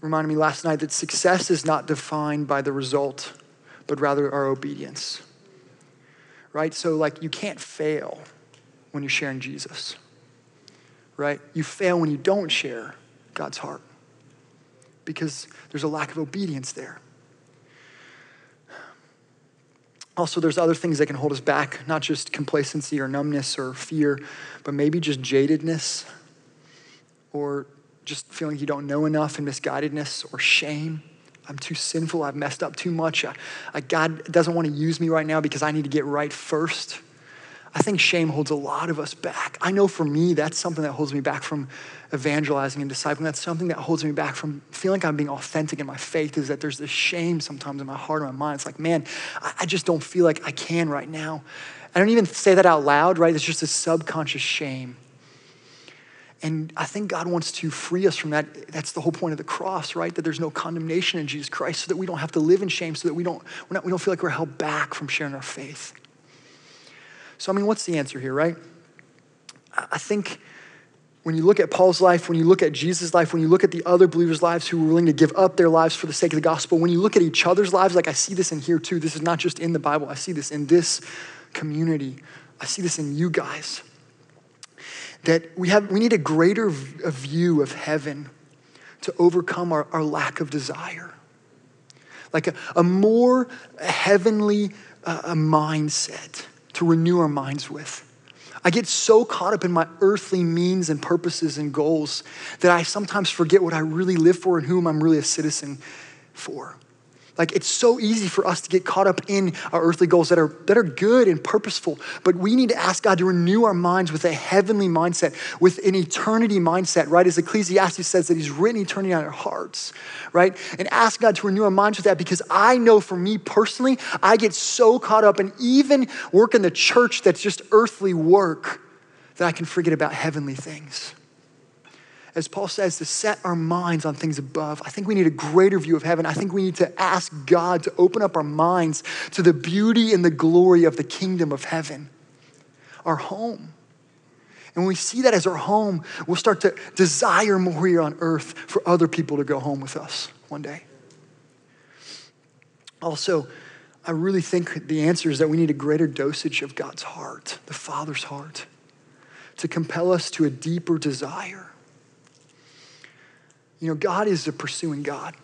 C: reminded me last night that success is not defined by the result, but rather our obedience. Right? So, like, you can't fail when you're sharing Jesus. Right? You fail when you don't share God's heart because there's a lack of obedience there. Also, there's other things that can hold us back, not just complacency or numbness or fear, but maybe just jadedness or just feeling you don't know enough and misguidedness or shame. I'm too sinful. I've messed up too much. I, I, God doesn't want to use me right now because I need to get right first. I think shame holds a lot of us back. I know for me, that's something that holds me back from evangelizing and discipling. That's something that holds me back from feeling like I'm being authentic in my faith, is that there's this shame sometimes in my heart and my mind. It's like, man, I just don't feel like I can right now. I don't even say that out loud, right? It's just a subconscious shame. And I think God wants to free us from that. That's the whole point of the cross, right? That there's no condemnation in Jesus Christ so that we don't have to live in shame, so that we don't, not, we don't feel like we're held back from sharing our faith. So, I mean, what's the answer here, right? I think when you look at Paul's life, when you look at Jesus' life, when you look at the other believers' lives who were willing to give up their lives for the sake of the gospel, when you look at each other's lives, like I see this in here too, this is not just in the Bible, I see this in this community, I see this in you guys. That we, have, we need a greater view of heaven to overcome our, our lack of desire. Like a, a more heavenly uh, mindset to renew our minds with. I get so caught up in my earthly means and purposes and goals that I sometimes forget what I really live for and whom I'm really a citizen for. Like it's so easy for us to get caught up in our earthly goals that are that are good and purposeful, but we need to ask God to renew our minds with a heavenly mindset, with an eternity mindset, right? As Ecclesiastes says that He's written eternity on our hearts, right? And ask God to renew our minds with that because I know for me personally, I get so caught up in even work in the church that's just earthly work that I can forget about heavenly things as Paul says, to set our minds on things above. I think we need a greater view of heaven. I think we need to ask God to open up our minds to the beauty and the glory of the kingdom of heaven, our home. And when we see that as our home, we'll start to desire more here on earth for other people to go home with us one day. Also, I really think the answer is that we need a greater dosage of God's heart, the Father's heart, to compel us to a deeper desire you know, God is a pursuing God.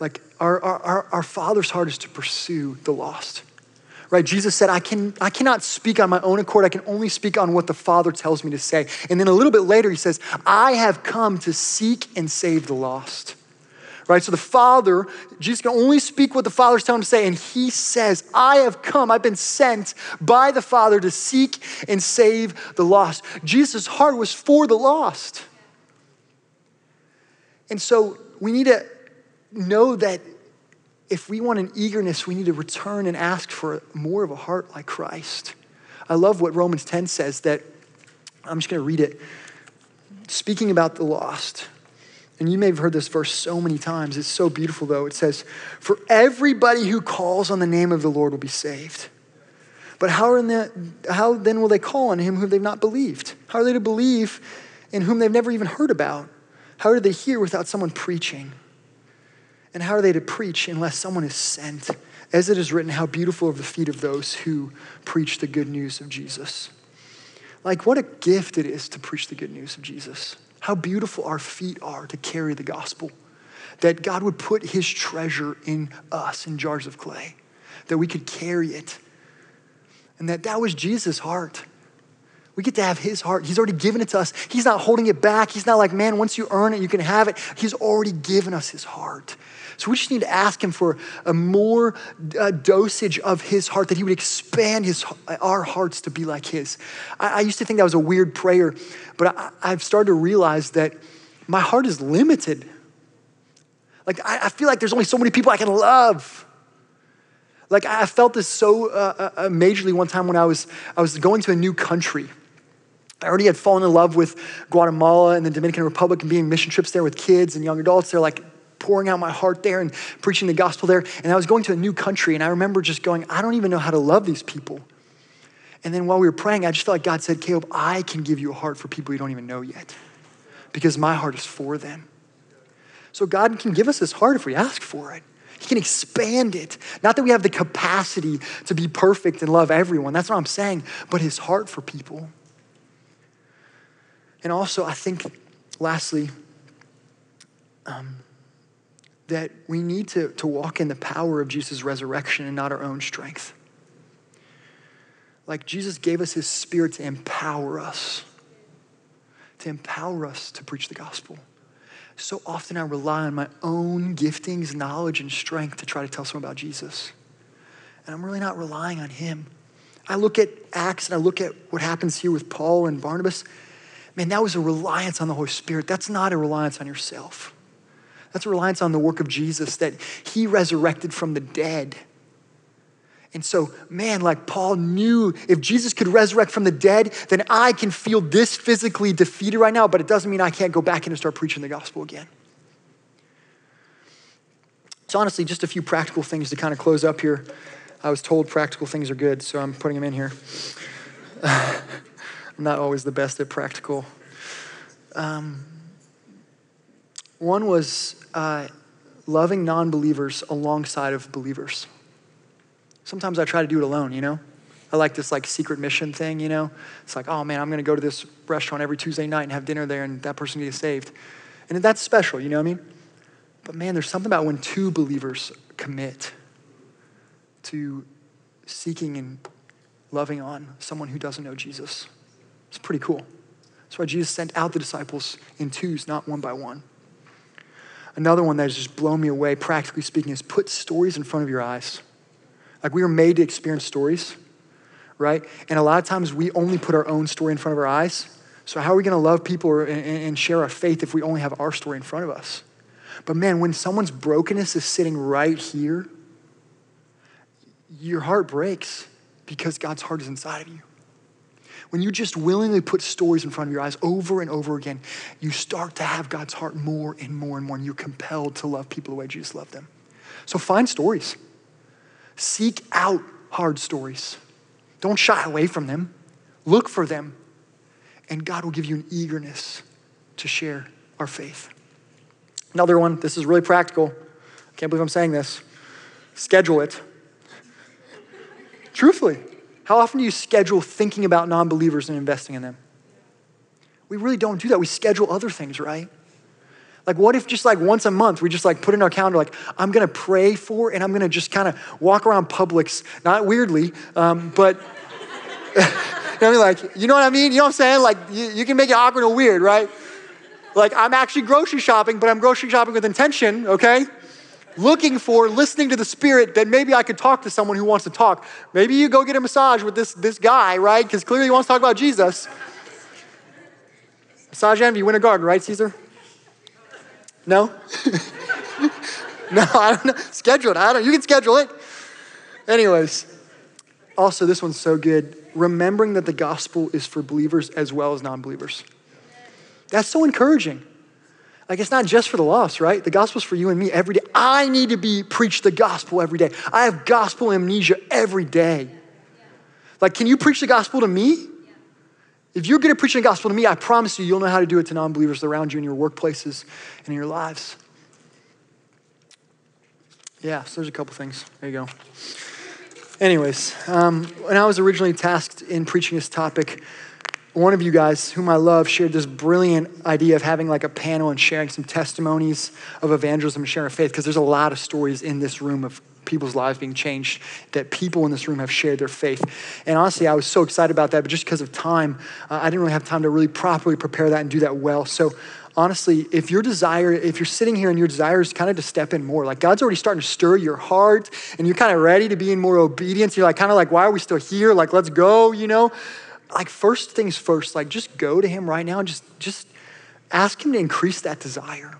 C: Like our, our, our Father's heart is to pursue the lost. Right? Jesus said, I, can, I cannot speak on my own accord. I can only speak on what the Father tells me to say. And then a little bit later, he says, I have come to seek and save the lost. Right? So the Father, Jesus can only speak what the Father's telling him to say. And he says, I have come, I've been sent by the Father to seek and save the lost. Jesus' heart was for the lost. And so we need to know that if we want an eagerness, we need to return and ask for more of a heart like Christ. I love what Romans 10 says that I'm just going to read it. Speaking about the lost, and you may have heard this verse so many times. It's so beautiful, though. It says, For everybody who calls on the name of the Lord will be saved. But how, the, how then will they call on him whom they've not believed? How are they to believe in whom they've never even heard about. How do they hear without someone preaching? And how are they to preach unless someone is sent? As it is written, how beautiful are the feet of those who preach the good news of Jesus. Like, what a gift it is to preach the good news of Jesus. How beautiful our feet are to carry the gospel. That God would put his treasure in us in jars of clay, that we could carry it. And that that was Jesus' heart. We get to have his heart. He's already given it to us. He's not holding it back. He's not like, man, once you earn it, you can have it. He's already given us his heart. So we just need to ask him for a more uh, dosage of his heart, that he would expand his, our hearts to be like his. I, I used to think that was a weird prayer, but I, I've started to realize that my heart is limited. Like, I, I feel like there's only so many people I can love. Like I felt this so uh, uh, uh, majorly one time when I was I was going to a new country. I already had fallen in love with Guatemala and the Dominican Republic and being mission trips there with kids and young adults. They're like pouring out my heart there and preaching the gospel there. And I was going to a new country, and I remember just going, I don't even know how to love these people. And then while we were praying, I just felt like God said, Caleb, I can give you a heart for people you don't even know yet because my heart is for them. So God can give us his heart if we ask for it. He can expand it. Not that we have the capacity to be perfect and love everyone. That's what I'm saying, but his heart for people. And also, I think, lastly, um, that we need to, to walk in the power of Jesus' resurrection and not our own strength. Like Jesus gave us his spirit to empower us, to empower us to preach the gospel. So often I rely on my own giftings, knowledge, and strength to try to tell someone about Jesus. And I'm really not relying on him. I look at Acts and I look at what happens here with Paul and Barnabas. Man, that was a reliance on the Holy Spirit. That's not a reliance on yourself. That's a reliance on the work of Jesus that he resurrected from the dead. And so, man, like Paul knew if Jesus could resurrect from the dead, then I can feel this physically defeated right now, but it doesn't mean I can't go back in and start preaching the gospel again. So, honestly, just a few practical things to kind of close up here. I was told practical things are good, so I'm putting them in here. I'm not always the best at practical. Um, one was uh, loving non believers alongside of believers. Sometimes I try to do it alone, you know? I like this like secret mission thing, you know? It's like, oh man, I'm gonna go to this restaurant every Tuesday night and have dinner there and that person gets saved. And that's special, you know what I mean? But man, there's something about when two believers commit to seeking and loving on someone who doesn't know Jesus. It's pretty cool. That's why Jesus sent out the disciples in twos, not one by one. Another one that has just blown me away, practically speaking, is put stories in front of your eyes. Like we were made to experience stories, right? And a lot of times we only put our own story in front of our eyes. So, how are we going to love people and share our faith if we only have our story in front of us? But man, when someone's brokenness is sitting right here, your heart breaks because God's heart is inside of you. When you just willingly put stories in front of your eyes over and over again, you start to have God's heart more and more and more, and you're compelled to love people the way Jesus loved them. So find stories. Seek out hard stories. Don't shy away from them. Look for them. And God will give you an eagerness to share our faith. Another one, this is really practical. I can't believe I'm saying this. Schedule it. Truthfully, how often do you schedule thinking about non believers and investing in them? We really don't do that. We schedule other things, right? Like, what if just like once a month we just like put in our calendar, like, I'm gonna pray for and I'm gonna just kind of walk around Publix, not weirdly, um, but. you know I mean? Like, you know what I mean? You know what I'm saying? Like, you, you can make it awkward or weird, right? Like, I'm actually grocery shopping, but I'm grocery shopping with intention, okay? Looking for, listening to the Spirit that maybe I could talk to someone who wants to talk. Maybe you go get a massage with this, this guy, right? Because clearly he wants to talk about Jesus. Massage envy, Winter Garden, right, Caesar? No? no, I don't know. Schedule it. I don't You can schedule it. Anyways, also, this one's so good. Remembering that the gospel is for believers as well as non believers. That's so encouraging. Like, it's not just for the lost, right? The gospel's for you and me every day. I need to be preach the gospel every day. I have gospel amnesia every day. Like, can you preach the gospel to me? If you're good at preaching the gospel to me, I promise you, you'll know how to do it to non believers around you in your workplaces and in your lives. Yeah, so there's a couple things. There you go. Anyways, um, when I was originally tasked in preaching this topic, one of you guys, whom I love, shared this brilliant idea of having like a panel and sharing some testimonies of evangelism and sharing faith, because there's a lot of stories in this room of people's lives being changed, that people in this room have shared their faith. And honestly, I was so excited about that, but just because of time, uh, I didn't really have time to really properly prepare that and do that well. So honestly, if your desire, if you're sitting here and your desire is kind of to step in more, like God's already starting to stir your heart and you're kind of ready to be in more obedience, you're like kind of like, why are we still here? Like, let's go, you know? Like first things first, like just go to him right now and just just ask him to increase that desire.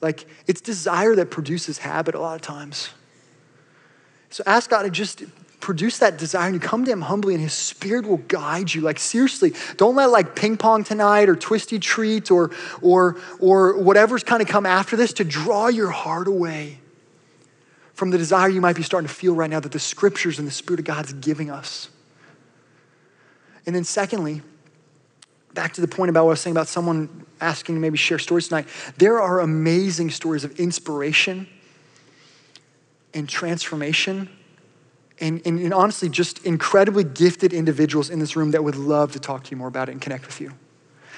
C: Like it's desire that produces habit a lot of times. So ask God to just produce that desire and you come to him humbly and his spirit will guide you like seriously don't let like ping pong tonight or twisty treat or or or whatever's kind of come after this to draw your heart away from the desire you might be starting to feel right now that the scriptures and the spirit of god is giving us and then secondly back to the point about what i was saying about someone asking to maybe share stories tonight there are amazing stories of inspiration and transformation and, and, and, honestly, just incredibly gifted individuals in this room that would love to talk to you more about it and connect with you.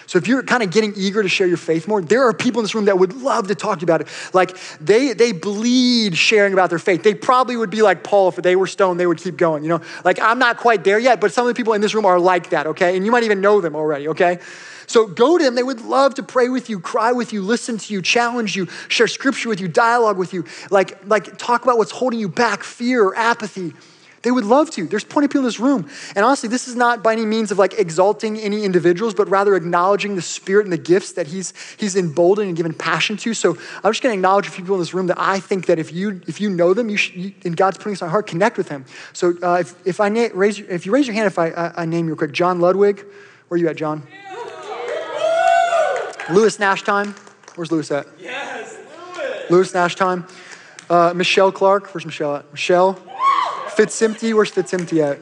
C: So if you're kind of getting eager to share your faith more, there are people in this room that would love to talk to you about it. Like they they bleed sharing about their faith. They probably would be like Paul if they were stoned, they would keep going. You know, like I'm not quite there yet, but some of the people in this room are like that. Okay, and you might even know them already. Okay. So go to them. They would love to pray with you, cry with you, listen to you, challenge you, share scripture with you, dialogue with you, like, like talk about what's holding you back, fear or apathy. They would love to. There's plenty of people in this room. And honestly, this is not by any means of like exalting any individuals, but rather acknowledging the spirit and the gifts that he's he's emboldened and given passion to. So I'm just going to acknowledge a few people in this room that I think that if you if you know them, you should, you, and God's putting this on your heart, connect with them. So uh, if, if I na- raise if you raise your hand, if I, I, I name you real quick, John Ludwig, where are you at, John? Lewis Nash time. Where's Lewis at?
D: Yes, Lewis.
C: Lewis Nash time. Uh, Michelle Clark. Where's Michelle at? Michelle. Fitzempty. Where's Fitzempty at?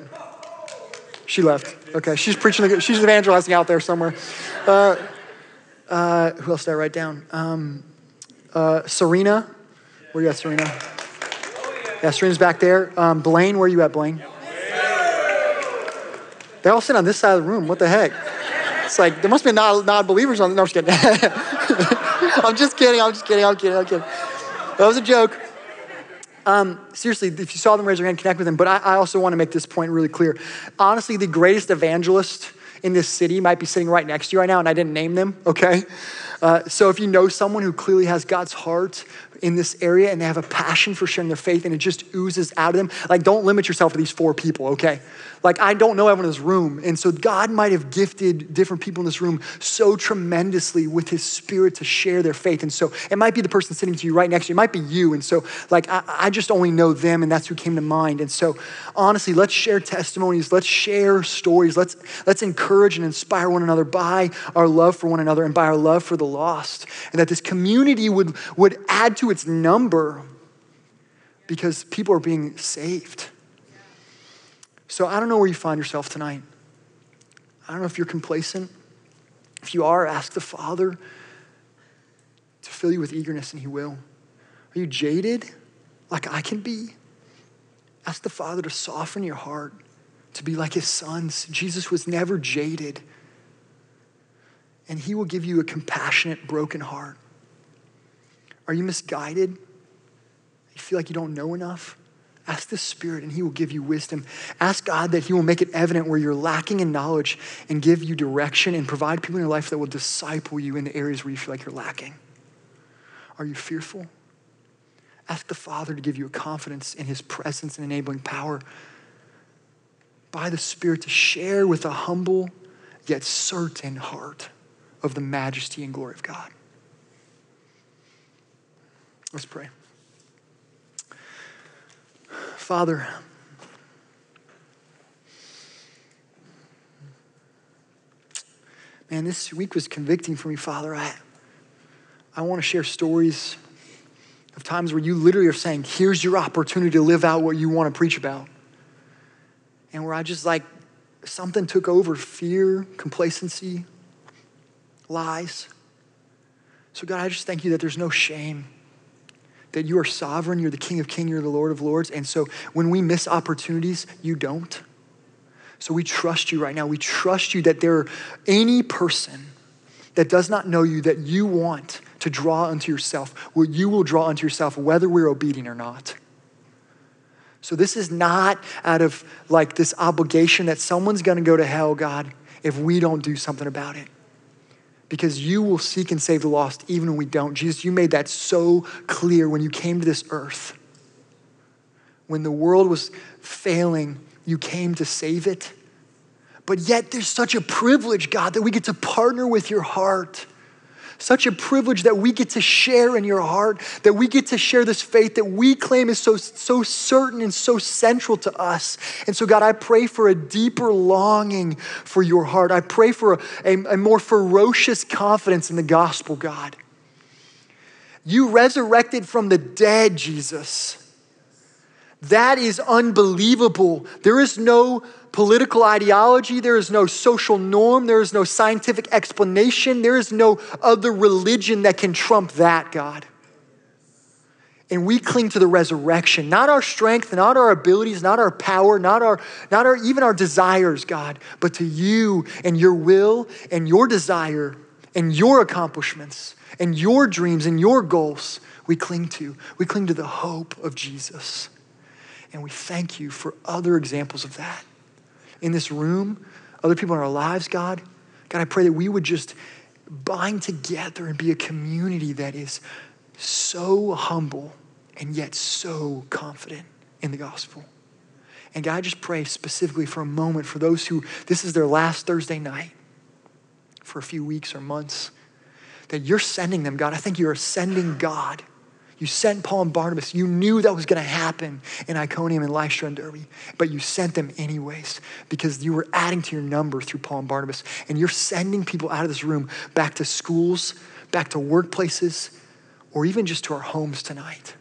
C: She left. Okay, she's preaching. She's evangelizing out there somewhere. Uh, uh, who else did I write down? Um, uh, Serena. Where you at, Serena? Yeah, Serena's back there. Um, Blaine, where you at, Blaine? They all sit on this side of the room. What the heck? It's like, there must be non, non-believers on the, no, I'm just kidding. I'm just kidding, I'm just kidding, I'm kidding, I'm kidding. That was a joke. Um, seriously, if you saw them, raise your hand, connect with them. But I, I also want to make this point really clear. Honestly, the greatest evangelist in this city might be sitting right next to you right now, and I didn't name them, okay? Uh, so if you know someone who clearly has God's heart in this area and they have a passion for sharing their faith and it just oozes out of them, like don't limit yourself to these four people, okay? Like, I don't know everyone in this room. And so, God might have gifted different people in this room so tremendously with His Spirit to share their faith. And so, it might be the person sitting to you right next to you. It might be you. And so, like, I, I just only know them, and that's who came to mind. And so, honestly, let's share testimonies. Let's share stories. Let's, let's encourage and inspire one another by our love for one another and by our love for the lost. And that this community would, would add to its number because people are being saved. So I don't know where you find yourself tonight. I don't know if you're complacent. If you are, ask the Father to fill you with eagerness, and He will. Are you jaded like I can be? Ask the Father to soften your heart, to be like His sons. Jesus was never jaded, and He will give you a compassionate, broken heart. Are you misguided? You feel like you don't know enough? Ask the Spirit and He will give you wisdom. Ask God that He will make it evident where you're lacking in knowledge and give you direction and provide people in your life that will disciple you in the areas where you feel like you're lacking. Are you fearful? Ask the Father to give you a confidence in His presence and enabling power by the Spirit to share with a humble yet certain heart of the majesty and glory of God. Let's pray. Father, man, this week was convicting for me, Father. I, I want to share stories of times where you literally are saying, here's your opportunity to live out what you want to preach about. And where I just like something took over fear, complacency, lies. So, God, I just thank you that there's no shame, that you are sovereign, you're the King of Kings, you're the Lord of Lords. And so when we miss opportunities, you don't. So we trust you right now. We trust you that there any person that does not know you that you want to draw unto yourself, well, you will draw unto yourself whether we're obedient or not. So this is not out of like this obligation that someone's going to go to hell, God, if we don't do something about it. Because you will seek and save the lost even when we don't. Jesus, you made that so clear when you came to this earth. When the world was failing, you came to save it. But yet, there's such a privilege, God, that we get to partner with your heart such a privilege that we get to share in your heart, that we get to share this faith that we claim is so, so certain and so central to us. And so, God, I pray for a deeper longing for your heart. I pray for a, a, a more ferocious confidence in the gospel, God. You resurrected from the dead, Jesus. That is unbelievable. There is no political ideology, there is no social norm, there is no scientific explanation, there is no other religion that can trump that, God. And we cling to the resurrection, not our strength, not our abilities, not our power, not our, not our even our desires, God, but to you and your will and your desire and your accomplishments and your dreams and your goals we cling to. We cling to the hope of Jesus. And we thank you for other examples of that in this room, other people in our lives, God. God, I pray that we would just bind together and be a community that is so humble and yet so confident in the gospel. And God, I just pray specifically for a moment for those who this is their last Thursday night for a few weeks or months, that you're sending them, God. I think you're sending God you sent Paul and Barnabas. You knew that was going to happen in Iconium and Lystra and Derbe, but you sent them anyways because you were adding to your number through Paul and Barnabas. And you're sending people out of this room back to schools, back to workplaces, or even just to our homes tonight.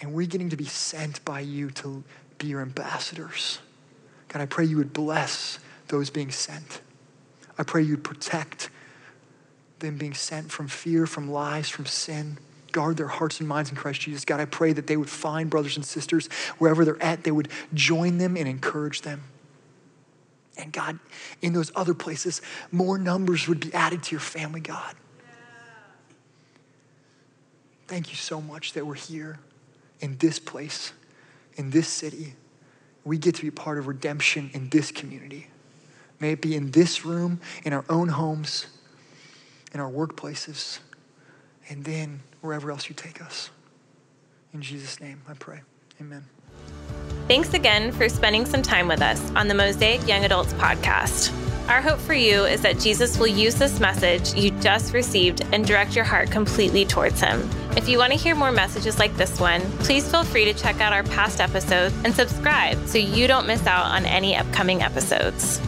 C: And we're getting to be sent by you to be your ambassadors. God, I pray you would bless those being sent. I pray you'd protect them being sent from fear, from lies, from sin guard their hearts and minds in Christ Jesus. God, I pray that they would find brothers and sisters wherever they're at, they would join them and encourage them. And God, in those other places, more numbers would be added to your family, God. Thank you so much that we're here in this place, in this city. We get to be part of redemption in this community. May it be in this room, in our own homes, in our workplaces, and then wherever else you take us. In Jesus' name, I pray. Amen.
D: Thanks again for spending some time with us on the Mosaic Young Adults podcast. Our hope for you is that Jesus will use this message you just received and direct your heart completely towards Him. If you want to hear more messages like this one, please feel free to check out our past episodes and subscribe so you don't miss out on any upcoming episodes.